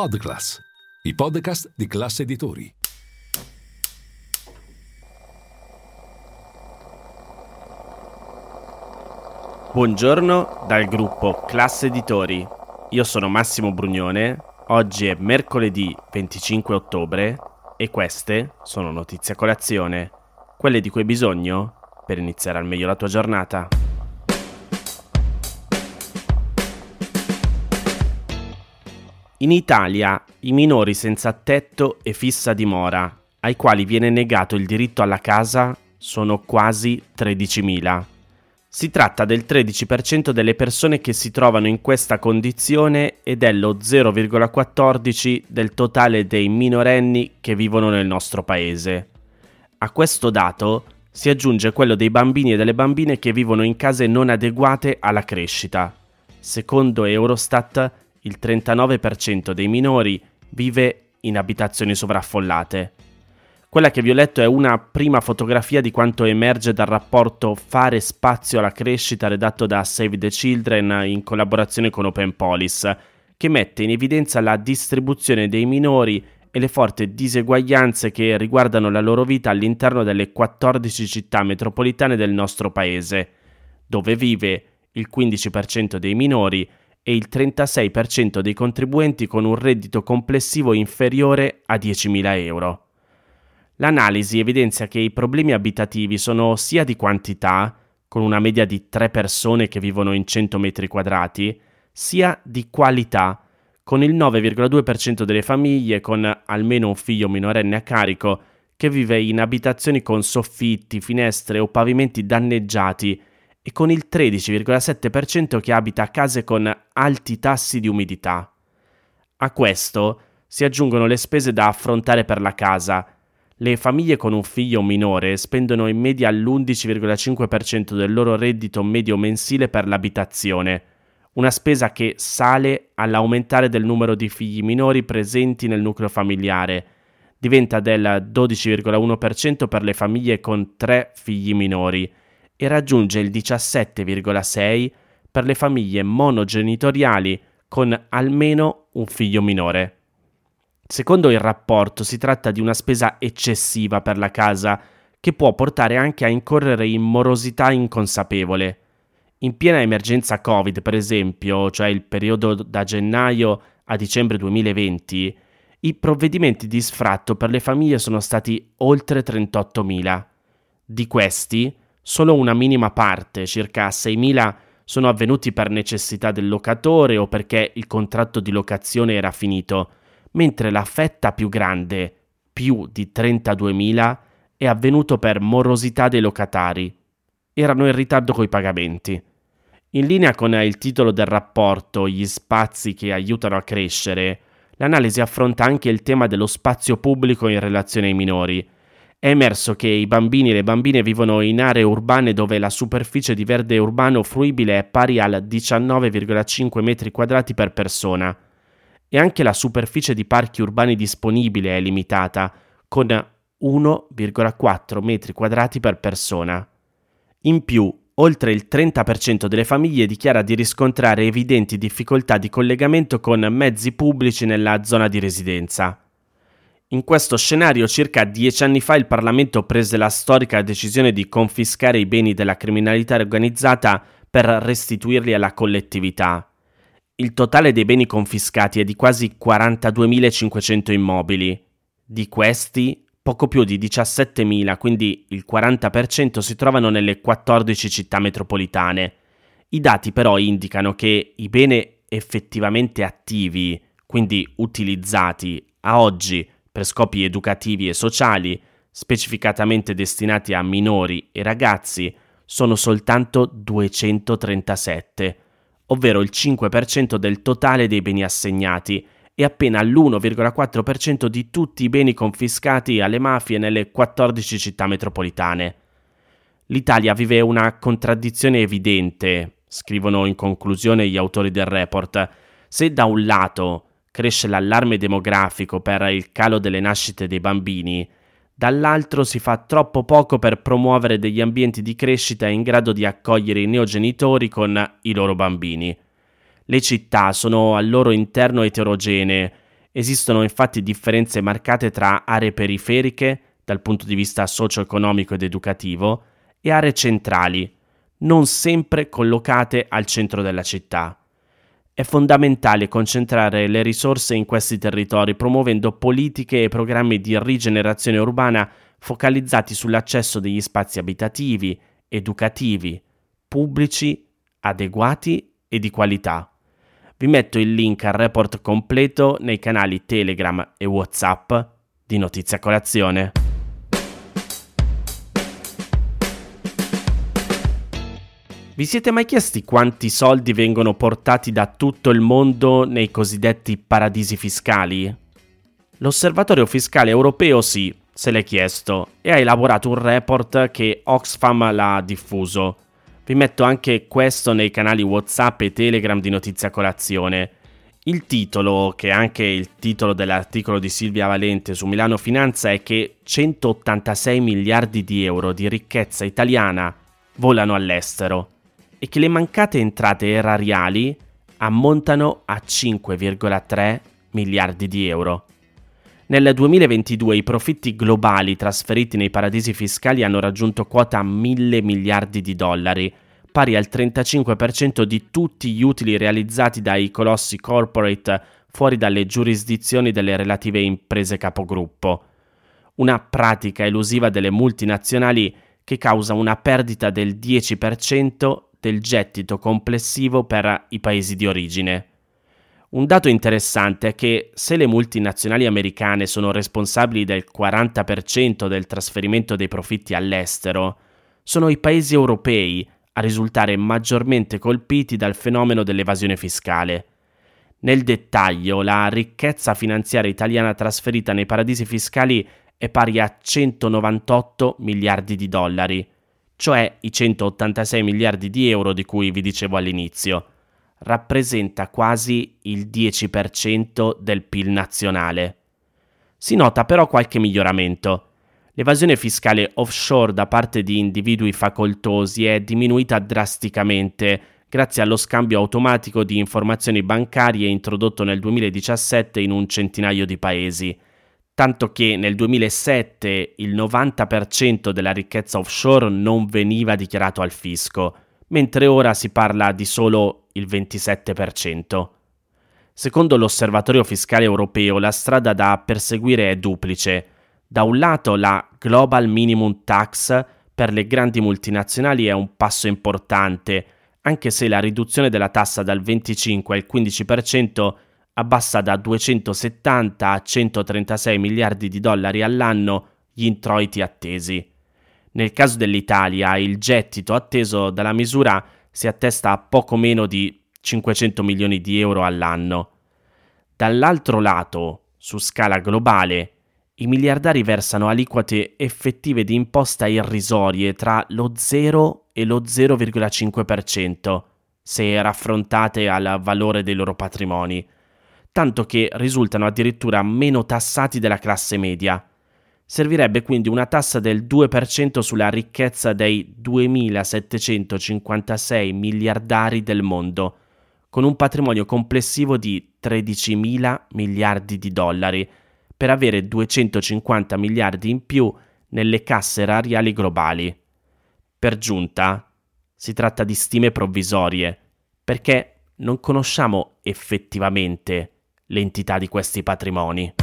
Podclass, i podcast di classe editori. Buongiorno dal gruppo Classe Editori. Io sono Massimo Brugnone. Oggi è mercoledì 25 ottobre e queste sono notizie a colazione, quelle di cui hai bisogno per iniziare al meglio la tua giornata. In Italia i minori senza tetto e fissa dimora, ai quali viene negato il diritto alla casa, sono quasi 13.000. Si tratta del 13% delle persone che si trovano in questa condizione e dello 0,14% del totale dei minorenni che vivono nel nostro paese. A questo dato si aggiunge quello dei bambini e delle bambine che vivono in case non adeguate alla crescita. Secondo Eurostat, il 39% dei minori vive in abitazioni sovraffollate. Quella che vi ho letto è una prima fotografia di quanto emerge dal rapporto Fare spazio alla crescita redatto da Save the Children in collaborazione con Open Police, che mette in evidenza la distribuzione dei minori e le forti diseguaglianze che riguardano la loro vita all'interno delle 14 città metropolitane del nostro paese, dove vive il 15% dei minori e il 36% dei contribuenti con un reddito complessivo inferiore a 10.000 euro. L'analisi evidenzia che i problemi abitativi sono sia di quantità, con una media di 3 persone che vivono in 100 metri quadrati, sia di qualità, con il 9,2% delle famiglie con almeno un figlio minorenne a carico che vive in abitazioni con soffitti, finestre o pavimenti danneggiati e con il 13,7% che abita case con alti tassi di umidità. A questo si aggiungono le spese da affrontare per la casa. Le famiglie con un figlio minore spendono in media l'11,5% del loro reddito medio mensile per l'abitazione, una spesa che sale all'aumentare del numero di figli minori presenti nel nucleo familiare. Diventa del 12,1% per le famiglie con tre figli minori e raggiunge il 17,6% per le famiglie monogenitoriali con almeno un figlio minore. Secondo il rapporto si tratta di una spesa eccessiva per la casa che può portare anche a incorrere in morosità inconsapevole. In piena emergenza Covid, per esempio, cioè il periodo da gennaio a dicembre 2020, i provvedimenti di sfratto per le famiglie sono stati oltre 38.000. Di questi, Solo una minima parte, circa 6.000, sono avvenuti per necessità del locatore o perché il contratto di locazione era finito, mentre la fetta più grande, più di 32.000, è avvenuto per morosità dei locatari. Erano in ritardo coi pagamenti. In linea con il titolo del rapporto Gli spazi che aiutano a crescere, l'analisi affronta anche il tema dello spazio pubblico in relazione ai minori è emerso che i bambini e le bambine vivono in aree urbane dove la superficie di verde urbano fruibile è pari al 19,5 metri quadrati per persona e anche la superficie di parchi urbani disponibile è limitata, con 1,4 metri quadrati per persona. In più, oltre il 30% delle famiglie dichiara di riscontrare evidenti difficoltà di collegamento con mezzi pubblici nella zona di residenza. In questo scenario, circa dieci anni fa il Parlamento prese la storica decisione di confiscare i beni della criminalità organizzata per restituirli alla collettività. Il totale dei beni confiscati è di quasi 42.500 immobili. Di questi, poco più di 17.000, quindi il 40%, si trovano nelle 14 città metropolitane. I dati però indicano che i beni effettivamente attivi, quindi utilizzati a oggi per scopi educativi e sociali, specificatamente destinati a minori e ragazzi, sono soltanto 237, ovvero il 5% del totale dei beni assegnati e appena l'1,4% di tutti i beni confiscati alle mafie nelle 14 città metropolitane. L'Italia vive una contraddizione evidente, scrivono in conclusione gli autori del report. Se da un lato cresce l'allarme demografico per il calo delle nascite dei bambini, dall'altro si fa troppo poco per promuovere degli ambienti di crescita in grado di accogliere i neogenitori con i loro bambini. Le città sono al loro interno eterogenee, esistono infatti differenze marcate tra aree periferiche, dal punto di vista socio-economico ed educativo, e aree centrali, non sempre collocate al centro della città. È fondamentale concentrare le risorse in questi territori promuovendo politiche e programmi di rigenerazione urbana focalizzati sull'accesso degli spazi abitativi, educativi, pubblici, adeguati e di qualità. Vi metto il link al report completo nei canali Telegram e WhatsApp di Notizia Colazione. Vi siete mai chiesti quanti soldi vengono portati da tutto il mondo nei cosiddetti paradisi fiscali? L'Osservatorio Fiscale Europeo sì, se l'è chiesto e ha elaborato un report che Oxfam l'ha diffuso. Vi metto anche questo nei canali WhatsApp e Telegram di Notizia Colazione. Il titolo, che è anche il titolo dell'articolo di Silvia Valente su Milano Finanza, è che 186 miliardi di euro di ricchezza italiana volano all'estero e che le mancate entrate erariali ammontano a 5,3 miliardi di euro. Nel 2022 i profitti globali trasferiti nei paradisi fiscali hanno raggiunto quota 1000 miliardi di dollari, pari al 35% di tutti gli utili realizzati dai colossi corporate fuori dalle giurisdizioni delle relative imprese capogruppo. Una pratica elusiva delle multinazionali che causa una perdita del 10% del gettito complessivo per i paesi di origine. Un dato interessante è che se le multinazionali americane sono responsabili del 40% del trasferimento dei profitti all'estero, sono i paesi europei a risultare maggiormente colpiti dal fenomeno dell'evasione fiscale. Nel dettaglio, la ricchezza finanziaria italiana trasferita nei paradisi fiscali è pari a 198 miliardi di dollari, cioè i 186 miliardi di euro di cui vi dicevo all'inizio rappresenta quasi il 10% del PIL nazionale. Si nota però qualche miglioramento. L'evasione fiscale offshore da parte di individui facoltosi è diminuita drasticamente grazie allo scambio automatico di informazioni bancarie introdotto nel 2017 in un centinaio di paesi, tanto che nel 2007 il 90% della ricchezza offshore non veniva dichiarato al fisco, mentre ora si parla di solo il 27%. Secondo l'Osservatorio fiscale europeo, la strada da perseguire è duplice. Da un lato la Global Minimum Tax per le grandi multinazionali è un passo importante, anche se la riduzione della tassa dal 25 al 15% abbassa da 270 a 136 miliardi di dollari all'anno gli introiti attesi. Nel caso dell'Italia, il gettito atteso dalla misura si attesta a poco meno di 500 milioni di euro all'anno. Dall'altro lato, su scala globale, i miliardari versano aliquote effettive di imposta irrisorie tra lo 0 e lo 0,5%, se raffrontate al valore dei loro patrimoni, tanto che risultano addirittura meno tassati della classe media. Servirebbe quindi una tassa del 2% sulla ricchezza dei 2.756 miliardari del mondo, con un patrimonio complessivo di 13.000 miliardi di dollari, per avere 250 miliardi in più nelle casse erariali globali. Per giunta, si tratta di stime provvisorie, perché non conosciamo effettivamente l'entità di questi patrimoni.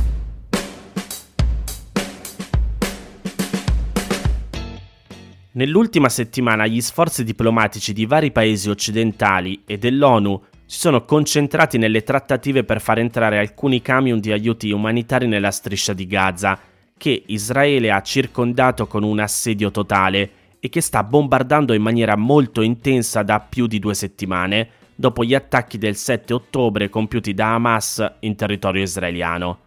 Nell'ultima settimana gli sforzi diplomatici di vari paesi occidentali e dell'ONU si sono concentrati nelle trattative per far entrare alcuni camion di aiuti umanitari nella striscia di Gaza, che Israele ha circondato con un assedio totale e che sta bombardando in maniera molto intensa da più di due settimane dopo gli attacchi del 7 ottobre compiuti da Hamas in territorio israeliano.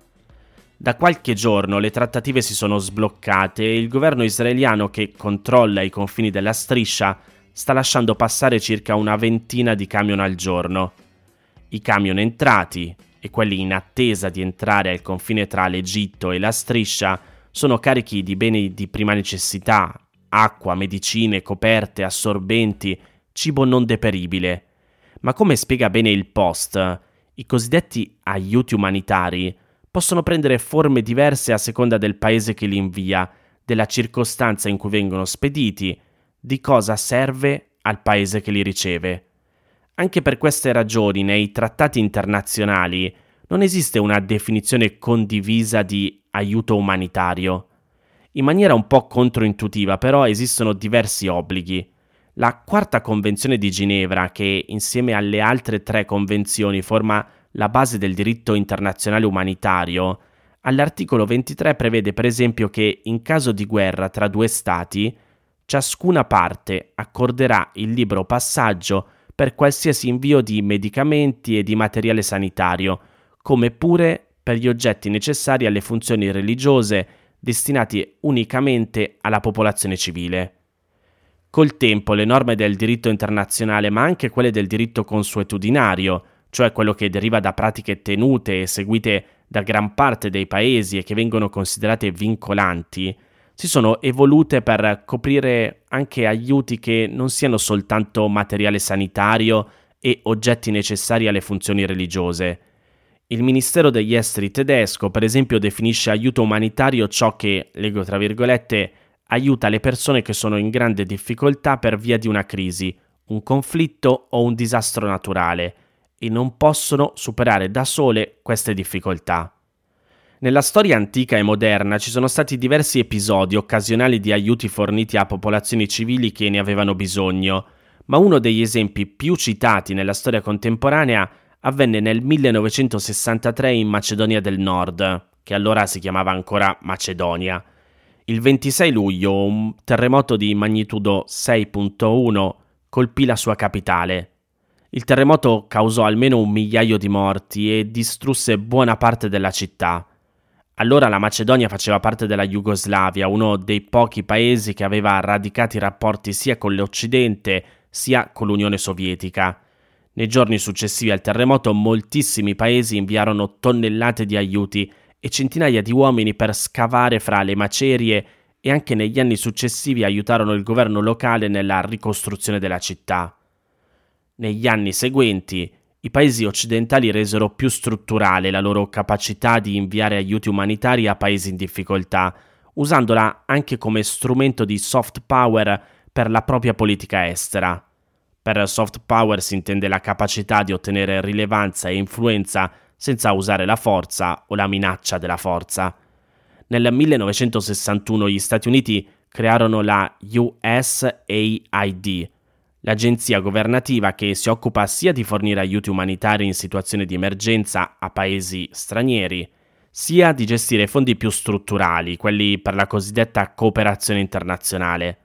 Da qualche giorno le trattative si sono sbloccate e il governo israeliano che controlla i confini della striscia sta lasciando passare circa una ventina di camion al giorno. I camion entrati e quelli in attesa di entrare al confine tra l'Egitto e la striscia sono carichi di beni di prima necessità, acqua, medicine, coperte, assorbenti, cibo non deperibile. Ma come spiega bene il Post, i cosiddetti aiuti umanitari possono prendere forme diverse a seconda del paese che li invia, della circostanza in cui vengono spediti, di cosa serve al paese che li riceve. Anche per queste ragioni nei trattati internazionali non esiste una definizione condivisa di aiuto umanitario. In maniera un po' controintuitiva però esistono diversi obblighi. La quarta convenzione di Ginevra, che insieme alle altre tre convenzioni forma la base del diritto internazionale umanitario, all'articolo 23 prevede per esempio che in caso di guerra tra due stati, ciascuna parte accorderà il libero passaggio per qualsiasi invio di medicamenti e di materiale sanitario, come pure per gli oggetti necessari alle funzioni religiose destinati unicamente alla popolazione civile. Col tempo le norme del diritto internazionale, ma anche quelle del diritto consuetudinario, cioè quello che deriva da pratiche tenute e seguite da gran parte dei paesi e che vengono considerate vincolanti, si sono evolute per coprire anche aiuti che non siano soltanto materiale sanitario e oggetti necessari alle funzioni religiose. Il Ministero degli Esteri tedesco, per esempio, definisce aiuto umanitario ciò che, leggo tra virgolette, aiuta le persone che sono in grande difficoltà per via di una crisi, un conflitto o un disastro naturale, e non possono superare da sole queste difficoltà. Nella storia antica e moderna ci sono stati diversi episodi occasionali di aiuti forniti a popolazioni civili che ne avevano bisogno, ma uno degli esempi più citati nella storia contemporanea avvenne nel 1963 in Macedonia del Nord, che allora si chiamava ancora Macedonia. Il 26 luglio un terremoto di magnitudo 6.1 colpì la sua capitale, il terremoto causò almeno un migliaio di morti e distrusse buona parte della città. Allora la Macedonia faceva parte della Jugoslavia, uno dei pochi paesi che aveva radicati rapporti sia con l'Occidente sia con l'Unione Sovietica. Nei giorni successivi al terremoto moltissimi paesi inviarono tonnellate di aiuti e centinaia di uomini per scavare fra le macerie e anche negli anni successivi aiutarono il governo locale nella ricostruzione della città. Negli anni seguenti, i paesi occidentali resero più strutturale la loro capacità di inviare aiuti umanitari a paesi in difficoltà, usandola anche come strumento di soft power per la propria politica estera. Per soft power si intende la capacità di ottenere rilevanza e influenza senza usare la forza o la minaccia della forza. Nel 1961 gli Stati Uniti crearono la USAID, l'agenzia governativa che si occupa sia di fornire aiuti umanitari in situazioni di emergenza a paesi stranieri, sia di gestire fondi più strutturali, quelli per la cosiddetta cooperazione internazionale.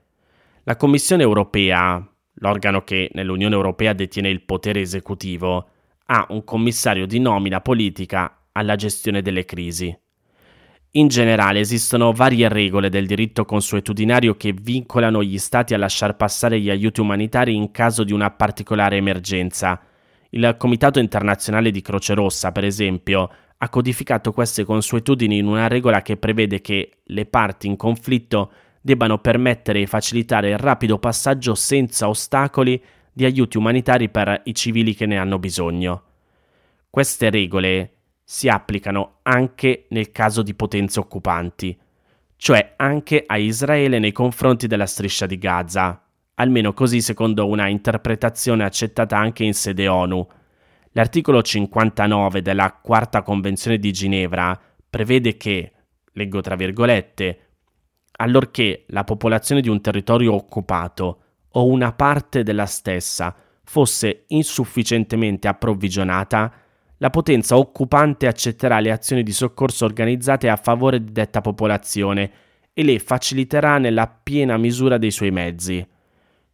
La Commissione europea, l'organo che nell'Unione europea detiene il potere esecutivo, ha un commissario di nomina politica alla gestione delle crisi. In generale esistono varie regole del diritto consuetudinario che vincolano gli Stati a lasciar passare gli aiuti umanitari in caso di una particolare emergenza. Il Comitato internazionale di Croce Rossa, per esempio, ha codificato queste consuetudini in una regola che prevede che le parti in conflitto debbano permettere e facilitare il rapido passaggio senza ostacoli di aiuti umanitari per i civili che ne hanno bisogno. Queste regole si applicano anche nel caso di potenze occupanti, cioè anche a Israele nei confronti della striscia di Gaza, almeno così secondo una interpretazione accettata anche in sede ONU. L'articolo 59 della Quarta Convenzione di Ginevra prevede che, leggo tra virgolette, allorché la popolazione di un territorio occupato o una parte della stessa fosse insufficientemente approvvigionata, la potenza occupante accetterà le azioni di soccorso organizzate a favore di detta popolazione e le faciliterà nella piena misura dei suoi mezzi.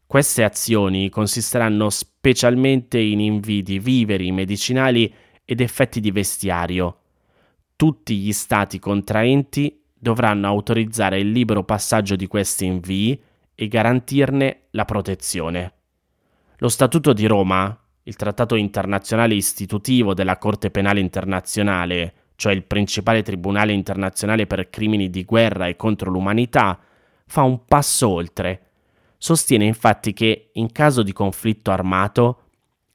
Queste azioni consisteranno specialmente in invii di viveri, medicinali ed effetti di vestiario. Tutti gli stati contraenti dovranno autorizzare il libero passaggio di questi invii e garantirne la protezione. Lo Statuto di Roma, il trattato internazionale istitutivo della Corte Penale Internazionale, cioè il principale tribunale internazionale per crimini di guerra e contro l'umanità, fa un passo oltre. Sostiene infatti che, in caso di conflitto armato,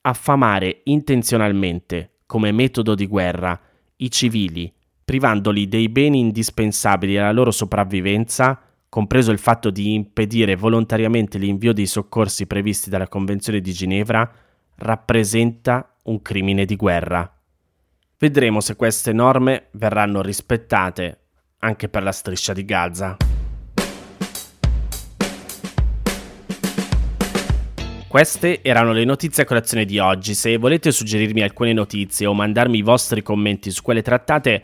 affamare intenzionalmente, come metodo di guerra, i civili, privandoli dei beni indispensabili alla loro sopravvivenza, compreso il fatto di impedire volontariamente l'invio dei soccorsi previsti dalla Convenzione di Ginevra, rappresenta un crimine di guerra. Vedremo se queste norme verranno rispettate anche per la striscia di Gaza. Queste erano le notizie a colazione di oggi. Se volete suggerirmi alcune notizie o mandarmi i vostri commenti su quelle trattate,